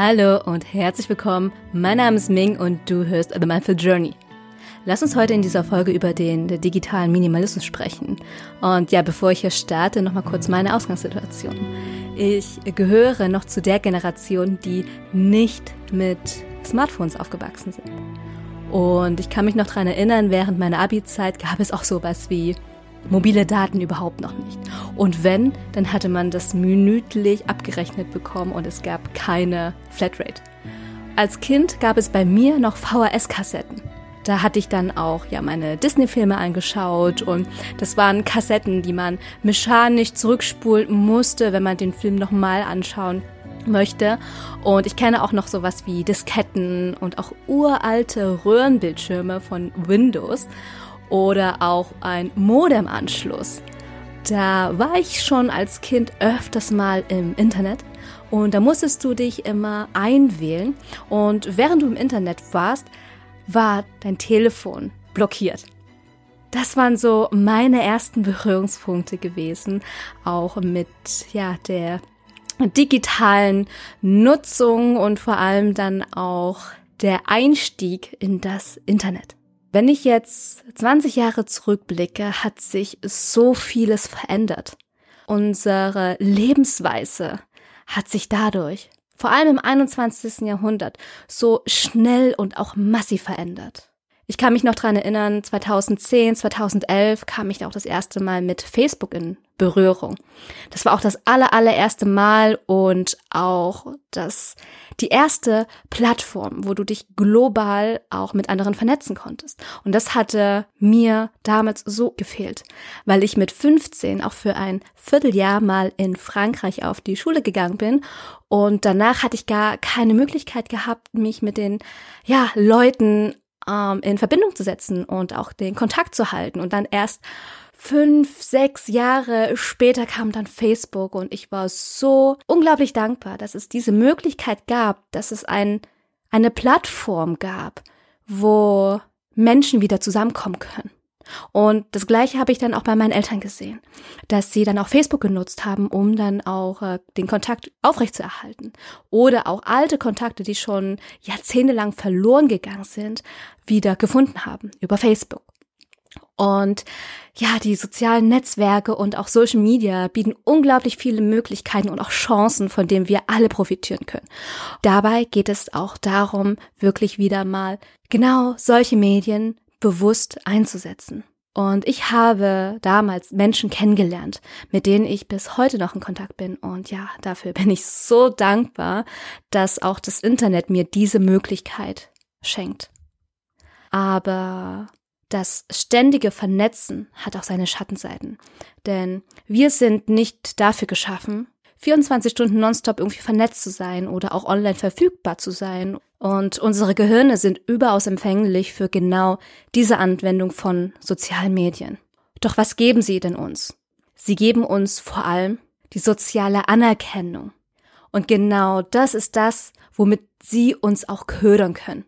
Hallo und herzlich willkommen. Mein Name ist Ming und du hörst The Mindful Journey. Lass uns heute in dieser Folge über den digitalen Minimalismus sprechen. Und ja, bevor ich hier starte, nochmal kurz meine Ausgangssituation. Ich gehöre noch zu der Generation, die nicht mit Smartphones aufgewachsen sind. Und ich kann mich noch daran erinnern, während meiner Abi-Zeit gab es auch sowas wie mobile Daten überhaupt noch nicht. Und wenn, dann hatte man das minütlich abgerechnet bekommen und es gab keine Flatrate. Als Kind gab es bei mir noch VHS-Kassetten. Da hatte ich dann auch ja meine Disney-Filme angeschaut und das waren Kassetten, die man mechanisch zurückspulen musste, wenn man den Film nochmal anschauen möchte. Und ich kenne auch noch sowas wie Disketten und auch uralte Röhrenbildschirme von Windows oder auch ein Modemanschluss. Da war ich schon als Kind öfters mal im Internet und da musstest du dich immer einwählen und während du im Internet warst, war dein Telefon blockiert. Das waren so meine ersten Berührungspunkte gewesen, auch mit ja der digitalen Nutzung und vor allem dann auch der Einstieg in das Internet. Wenn ich jetzt 20 Jahre zurückblicke, hat sich so vieles verändert. Unsere Lebensweise hat sich dadurch, vor allem im 21. Jahrhundert, so schnell und auch massiv verändert. Ich kann mich noch dran erinnern, 2010, 2011 kam ich auch das erste Mal mit Facebook in Berührung. Das war auch das aller, allererste Mal und auch das, die erste Plattform, wo du dich global auch mit anderen vernetzen konntest. Und das hatte mir damals so gefehlt, weil ich mit 15 auch für ein Vierteljahr mal in Frankreich auf die Schule gegangen bin und danach hatte ich gar keine Möglichkeit gehabt, mich mit den, ja, Leuten ähm, in Verbindung zu setzen und auch den Kontakt zu halten. Und dann erst fünf, sechs Jahre später kam dann Facebook und ich war so unglaublich dankbar, dass es diese Möglichkeit gab, dass es ein, eine Plattform gab, wo Menschen wieder zusammenkommen können. Und das Gleiche habe ich dann auch bei meinen Eltern gesehen, dass sie dann auch Facebook genutzt haben, um dann auch äh, den Kontakt aufrechtzuerhalten. Oder auch alte Kontakte, die schon jahrzehntelang verloren gegangen sind, wieder gefunden haben über Facebook. Und ja, die sozialen Netzwerke und auch Social Media bieten unglaublich viele Möglichkeiten und auch Chancen, von denen wir alle profitieren können. Dabei geht es auch darum, wirklich wieder mal genau solche Medien bewusst einzusetzen. Und ich habe damals Menschen kennengelernt, mit denen ich bis heute noch in Kontakt bin. Und ja, dafür bin ich so dankbar, dass auch das Internet mir diese Möglichkeit schenkt. Aber das ständige Vernetzen hat auch seine Schattenseiten. Denn wir sind nicht dafür geschaffen, 24 Stunden nonstop irgendwie vernetzt zu sein oder auch online verfügbar zu sein. Und unsere Gehirne sind überaus empfänglich für genau diese Anwendung von sozialen Medien. Doch was geben sie denn uns? Sie geben uns vor allem die soziale Anerkennung. Und genau das ist das, womit sie uns auch ködern können.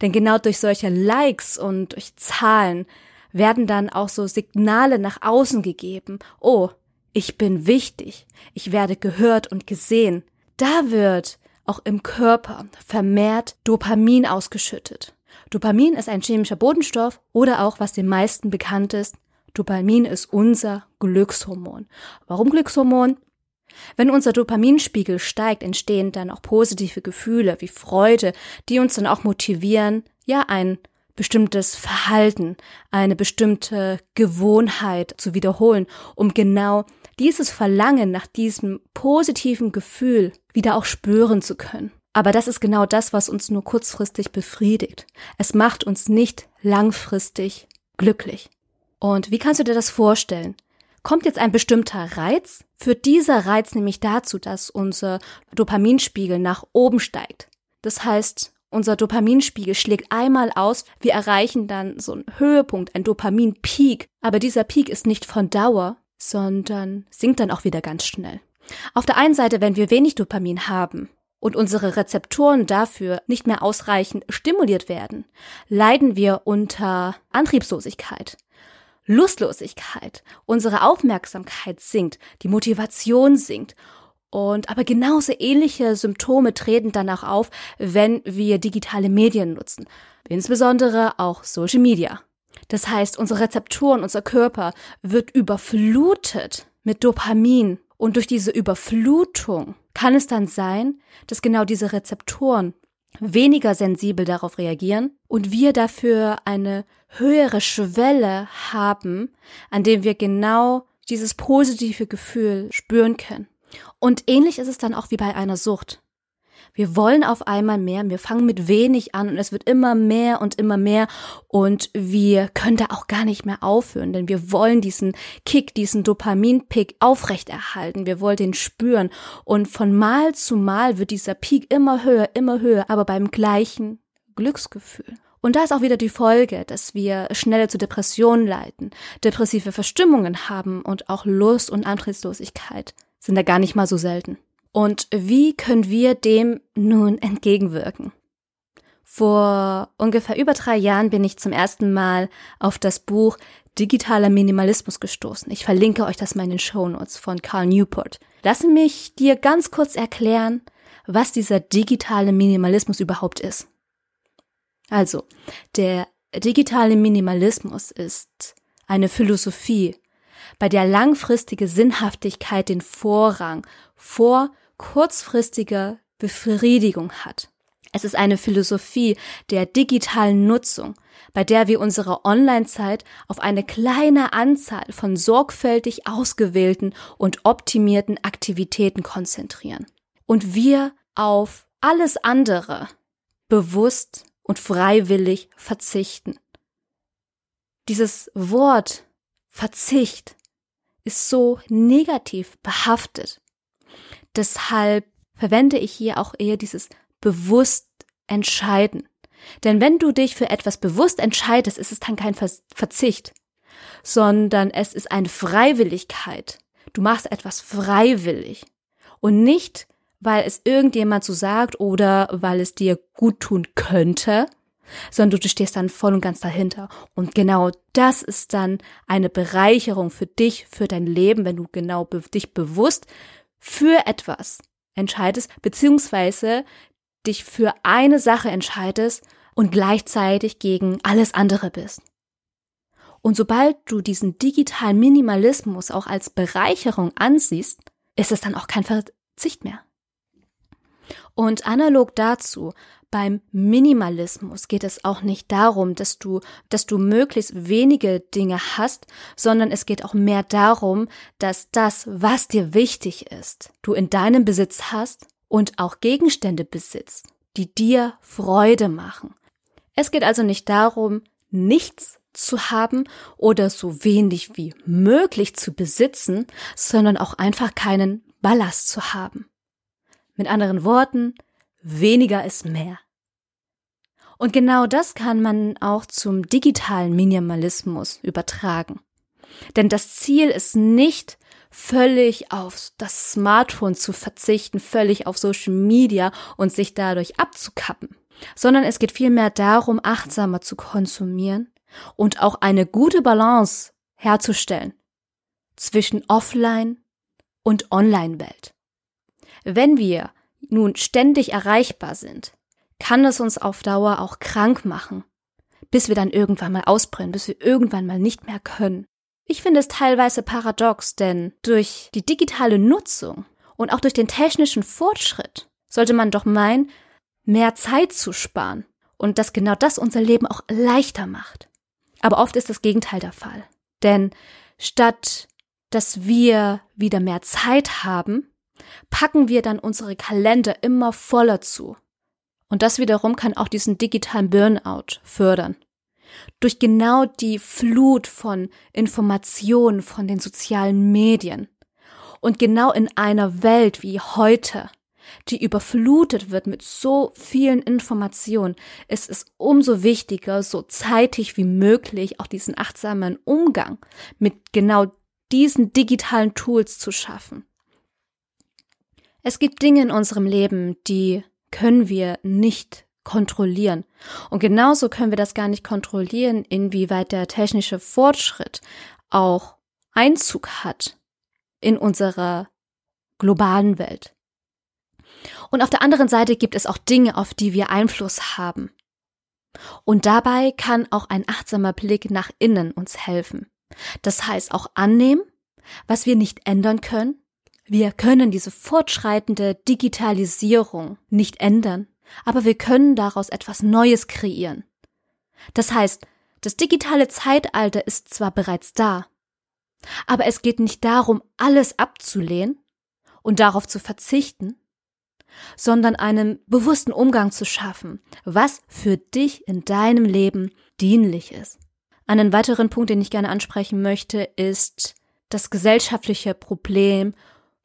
Denn genau durch solche Likes und durch Zahlen werden dann auch so Signale nach außen gegeben. Oh, ich bin wichtig, ich werde gehört und gesehen. Da wird auch im Körper vermehrt Dopamin ausgeschüttet. Dopamin ist ein chemischer Bodenstoff oder auch, was den meisten bekannt ist, Dopamin ist unser Glückshormon. Warum Glückshormon? Wenn unser Dopaminspiegel steigt, entstehen dann auch positive Gefühle wie Freude, die uns dann auch motivieren, ja, ein bestimmtes Verhalten, eine bestimmte Gewohnheit zu wiederholen, um genau dieses Verlangen nach diesem positiven Gefühl wieder auch spüren zu können. Aber das ist genau das, was uns nur kurzfristig befriedigt. Es macht uns nicht langfristig glücklich. Und wie kannst du dir das vorstellen? Kommt jetzt ein bestimmter Reiz, führt dieser Reiz nämlich dazu, dass unser Dopaminspiegel nach oben steigt. Das heißt, unser Dopaminspiegel schlägt einmal aus, wir erreichen dann so einen Höhepunkt, ein Dopaminpeak, aber dieser Peak ist nicht von Dauer, sondern sinkt dann auch wieder ganz schnell. Auf der einen Seite, wenn wir wenig Dopamin haben und unsere Rezeptoren dafür nicht mehr ausreichend stimuliert werden, leiden wir unter Antriebslosigkeit, Lustlosigkeit, unsere Aufmerksamkeit sinkt, die Motivation sinkt Und aber genauso ähnliche Symptome treten dann auch auf, wenn wir digitale Medien nutzen. Insbesondere auch Social Media. Das heißt, unsere Rezeptoren, unser Körper wird überflutet mit Dopamin. Und durch diese Überflutung kann es dann sein, dass genau diese Rezeptoren weniger sensibel darauf reagieren und wir dafür eine höhere Schwelle haben, an dem wir genau dieses positive Gefühl spüren können. Und ähnlich ist es dann auch wie bei einer Sucht. Wir wollen auf einmal mehr, wir fangen mit wenig an und es wird immer mehr und immer mehr und wir können da auch gar nicht mehr aufhören, denn wir wollen diesen Kick, diesen Dopamin-Pick aufrechterhalten, wir wollen den spüren und von Mal zu Mal wird dieser Peak immer höher, immer höher, aber beim gleichen Glücksgefühl. Und da ist auch wieder die Folge, dass wir schneller zu Depressionen leiten, depressive Verstimmungen haben und auch Lust und Antriebslosigkeit sind da gar nicht mal so selten. Und wie können wir dem nun entgegenwirken? Vor ungefähr über drei Jahren bin ich zum ersten Mal auf das Buch Digitaler Minimalismus gestoßen. Ich verlinke euch das mal in den Shownotes von Carl Newport. Lass mich dir ganz kurz erklären, was dieser digitale Minimalismus überhaupt ist. Also, der digitale Minimalismus ist eine Philosophie, bei der langfristige Sinnhaftigkeit den Vorrang vor kurzfristiger Befriedigung hat. Es ist eine Philosophie der digitalen Nutzung, bei der wir unsere Online-Zeit auf eine kleine Anzahl von sorgfältig ausgewählten und optimierten Aktivitäten konzentrieren. Und wir auf alles andere bewusst und freiwillig verzichten. Dieses Wort Verzicht ist so negativ behaftet. Deshalb verwende ich hier auch eher dieses bewusst entscheiden. Denn wenn du dich für etwas bewusst entscheidest, ist es dann kein Verzicht, sondern es ist eine Freiwilligkeit. Du machst etwas freiwillig und nicht, weil es irgendjemand so sagt oder weil es dir gut tun könnte, sondern du stehst dann voll und ganz dahinter. Und genau das ist dann eine Bereicherung für dich, für dein Leben, wenn du genau be dich bewusst für etwas entscheidest, beziehungsweise dich für eine Sache entscheidest und gleichzeitig gegen alles andere bist. Und sobald du diesen digitalen Minimalismus auch als Bereicherung ansiehst, ist es dann auch kein Verzicht mehr. Und analog dazu beim Minimalismus geht es auch nicht darum, dass du, dass du möglichst wenige Dinge hast, sondern es geht auch mehr darum, dass das, was dir wichtig ist, du in deinem Besitz hast und auch Gegenstände besitzt, die dir Freude machen. Es geht also nicht darum, nichts zu haben oder so wenig wie möglich zu besitzen, sondern auch einfach keinen Ballast zu haben. Mit anderen Worten, weniger ist mehr. Und genau das kann man auch zum digitalen Minimalismus übertragen. Denn das Ziel ist nicht, völlig auf das Smartphone zu verzichten, völlig auf Social Media und sich dadurch abzukappen, sondern es geht vielmehr darum, achtsamer zu konsumieren und auch eine gute Balance herzustellen zwischen Offline und Online-Welt. Wenn wir nun ständig erreichbar sind, kann es uns auf Dauer auch krank machen, bis wir dann irgendwann mal ausbrennen, bis wir irgendwann mal nicht mehr können. Ich finde es teilweise paradox, denn durch die digitale Nutzung und auch durch den technischen Fortschritt sollte man doch meinen, mehr Zeit zu sparen und dass genau das unser Leben auch leichter macht. Aber oft ist das Gegenteil der Fall. Denn statt dass wir wieder mehr Zeit haben, packen wir dann unsere Kalender immer voller zu. Und das wiederum kann auch diesen digitalen Burnout fördern. Durch genau die Flut von Informationen von den sozialen Medien. Und genau in einer Welt wie heute, die überflutet wird mit so vielen Informationen, ist es umso wichtiger, so zeitig wie möglich auch diesen achtsamen Umgang mit genau diesen digitalen Tools zu schaffen. Es gibt Dinge in unserem Leben, die können wir nicht kontrollieren. Und genauso können wir das gar nicht kontrollieren, inwieweit der technische Fortschritt auch Einzug hat in unsere globalen Welt. Und auf der anderen Seite gibt es auch Dinge, auf die wir Einfluss haben. Und dabei kann auch ein achtsamer Blick nach innen uns helfen. Das heißt auch annehmen, was wir nicht ändern können. Wir können diese fortschreitende Digitalisierung nicht ändern, aber wir können daraus etwas Neues kreieren. Das heißt, das digitale Zeitalter ist zwar bereits da, aber es geht nicht darum, alles abzulehnen und darauf zu verzichten, sondern einen bewussten Umgang zu schaffen, was für dich in deinem Leben dienlich ist. Einen weiteren Punkt, den ich gerne ansprechen möchte, ist das gesellschaftliche Problem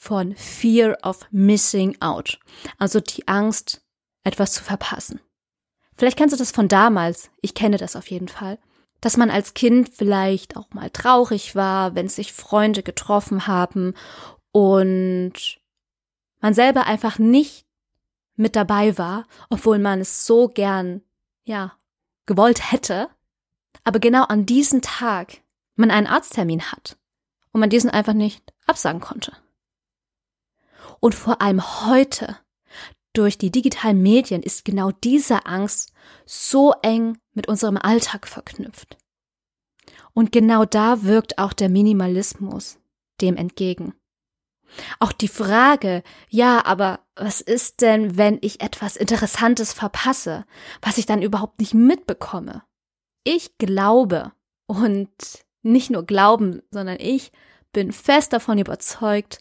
von Fear of Missing Out, also die Angst, etwas zu verpassen. Vielleicht kennst du das von damals, ich kenne das auf jeden Fall, dass man als Kind vielleicht auch mal traurig war, wenn sich Freunde getroffen haben und man selber einfach nicht mit dabei war, obwohl man es so gern, ja, gewollt hätte, aber genau an diesem Tag man einen Arzttermin hat und man diesen einfach nicht absagen konnte. Und vor allem heute, durch die digitalen Medien, ist genau diese Angst so eng mit unserem Alltag verknüpft. Und genau da wirkt auch der Minimalismus dem entgegen. Auch die Frage, ja, aber was ist denn, wenn ich etwas Interessantes verpasse, was ich dann überhaupt nicht mitbekomme? Ich glaube und nicht nur glauben, sondern ich bin fest davon überzeugt,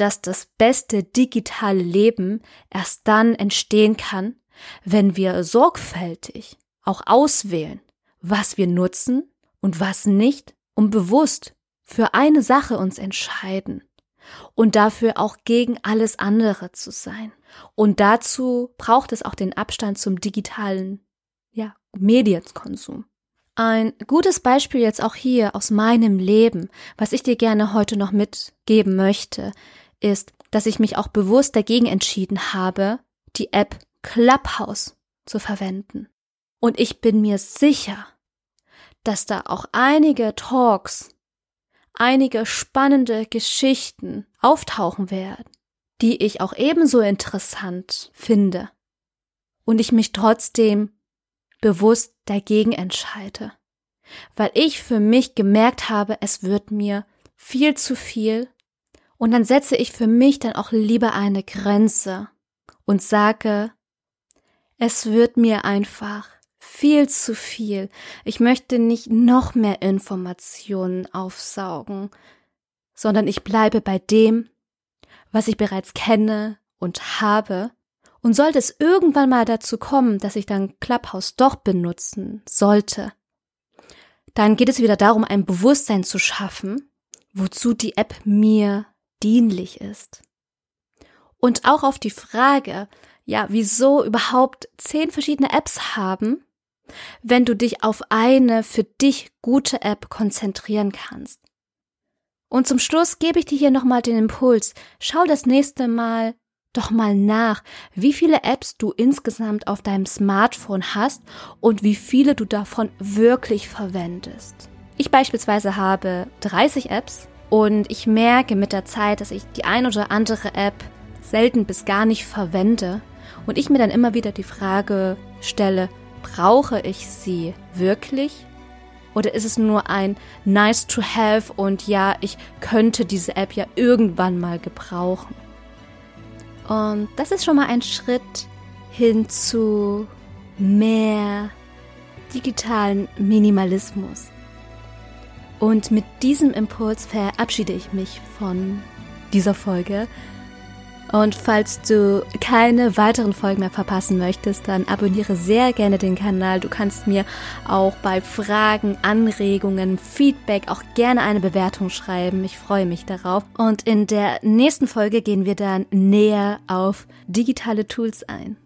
dass das beste digitale Leben erst dann entstehen kann, wenn wir sorgfältig auch auswählen, was wir nutzen und was nicht und bewusst für eine Sache uns entscheiden und dafür auch gegen alles andere zu sein. Und dazu braucht es auch den Abstand zum digitalen ja, Medienkonsum. Ein gutes Beispiel jetzt auch hier aus meinem Leben, was ich dir gerne heute noch mitgeben möchte, ist, dass ich mich auch bewusst dagegen entschieden habe, die App Clubhouse zu verwenden. Und ich bin mir sicher, dass da auch einige Talks einige spannende Geschichten auftauchen werden, die ich auch ebenso interessant finde und ich mich trotzdem bewusst dagegen entscheide, weil ich für mich gemerkt habe, es wird mir viel zu viel und dann setze ich für mich dann auch lieber eine Grenze und sage, es wird mir einfach viel zu viel. Ich möchte nicht noch mehr Informationen aufsaugen, sondern ich bleibe bei dem, was ich bereits kenne und habe. Und sollte es irgendwann mal dazu kommen, dass ich dann Clubhouse doch benutzen sollte, dann geht es wieder darum, ein Bewusstsein zu schaffen, wozu die App mir dienlich ist. Und auch auf die Frage, ja, wieso überhaupt zehn verschiedene Apps haben, wenn du dich auf eine für dich gute App konzentrieren kannst. Und zum Schluss gebe ich dir hier nochmal den Impuls. Schau das nächste Mal doch mal nach, wie viele Apps du insgesamt auf deinem Smartphone hast und wie viele du davon wirklich verwendest. Ich beispielsweise habe 30 Apps und ich merke mit der Zeit, dass ich die ein oder andere App selten bis gar nicht verwende und ich mir dann immer wieder die Frage stelle, Brauche ich sie wirklich? Oder ist es nur ein nice to have und ja, ich könnte diese App ja irgendwann mal gebrauchen? Und das ist schon mal ein Schritt hin zu mehr digitalen Minimalismus. Und mit diesem Impuls verabschiede ich mich von dieser Folge und falls du keine weiteren Folgen mehr verpassen möchtest, dann abonniere sehr gerne den Kanal. Du kannst mir auch bei Fragen, Anregungen, Feedback auch gerne eine Bewertung schreiben. Ich freue mich darauf. Und in der nächsten Folge gehen wir dann näher auf digitale Tools ein.